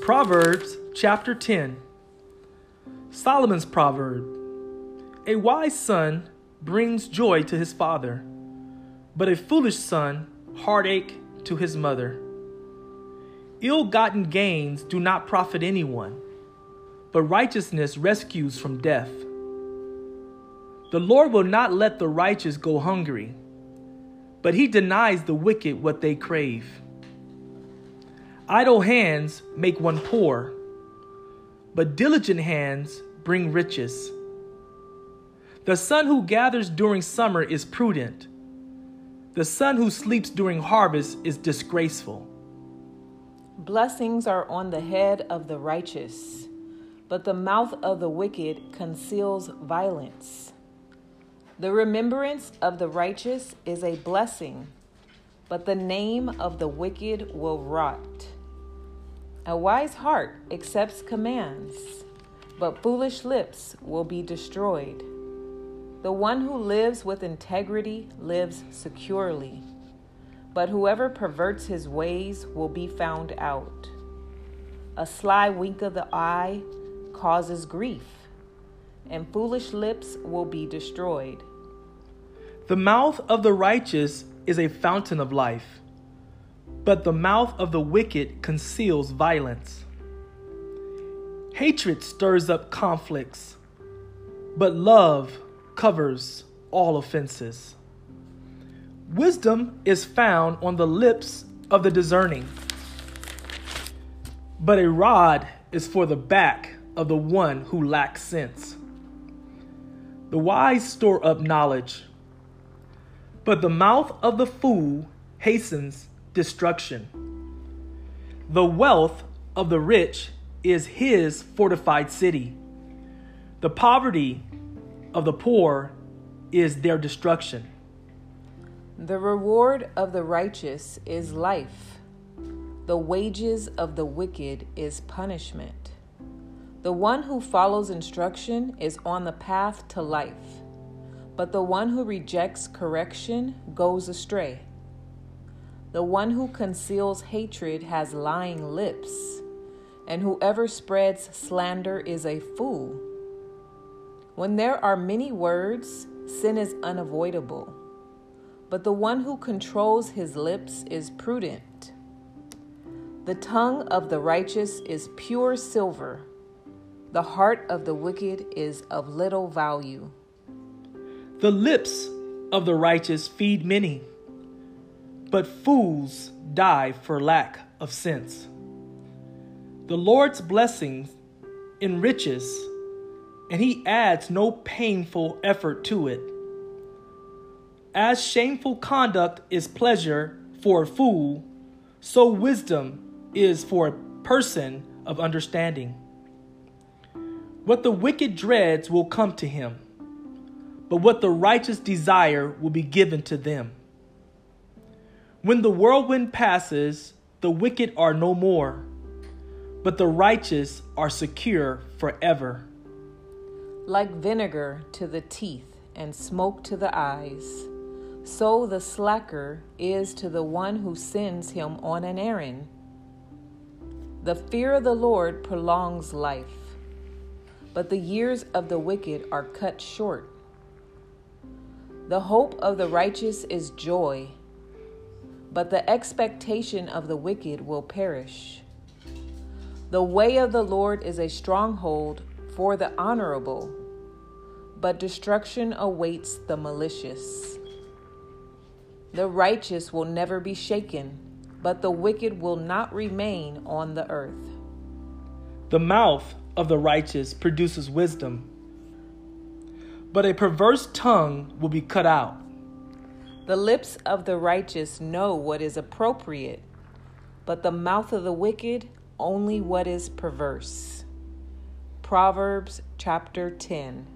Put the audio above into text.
Proverbs chapter 10 Solomon's proverb A wise son brings joy to his father, but a foolish son heartache to his mother. Ill gotten gains do not profit anyone, but righteousness rescues from death. The Lord will not let the righteous go hungry, but he denies the wicked what they crave. Idle hands make one poor, but diligent hands bring riches. The son who gathers during summer is prudent. The son who sleeps during harvest is disgraceful. Blessings are on the head of the righteous, but the mouth of the wicked conceals violence. The remembrance of the righteous is a blessing, but the name of the wicked will rot. A wise heart accepts commands, but foolish lips will be destroyed. The one who lives with integrity lives securely, but whoever perverts his ways will be found out. A sly wink of the eye causes grief, and foolish lips will be destroyed. The mouth of the righteous is a fountain of life but the mouth of the wicked conceals violence. Hatred stirs up conflicts, but love covers all offenses. Wisdom is found on the lips of the discerning, but a rod is for the back of the one who lacks sense. The wise store up knowledge, but the mouth of the fool hastens destruction. The wealth of the rich is his fortified city. The poverty of the poor is their destruction. The reward of the righteous is life. The wages of the wicked is punishment. The one who follows instruction is on the path to life, but the one who rejects correction goes astray. The one who conceals hatred has lying lips, and whoever spreads slander is a fool. When there are many words, sin is unavoidable, but the one who controls his lips is prudent. The tongue of the righteous is pure silver, the heart of the wicked is of little value. The lips of the righteous feed many but fools die for lack of sense. The Lord's blessing enriches, and he adds no painful effort to it. As shameful conduct is pleasure for a fool, so wisdom is for a person of understanding. What the wicked dreads will come to him, but what the righteous desire will be given to them. When the whirlwind passes, the wicked are no more, but the righteous are secure forever. Like vinegar to the teeth and smoke to the eyes, so the slacker is to the one who sends him on an errand. The fear of the Lord prolongs life, but the years of the wicked are cut short. The hope of the righteous is joy but the expectation of the wicked will perish. The way of the Lord is a stronghold for the honorable, but destruction awaits the malicious. The righteous will never be shaken, but the wicked will not remain on the earth. The mouth of the righteous produces wisdom, but a perverse tongue will be cut out. The lips of the righteous know what is appropriate, but the mouth of the wicked only what is perverse. Proverbs chapter 10.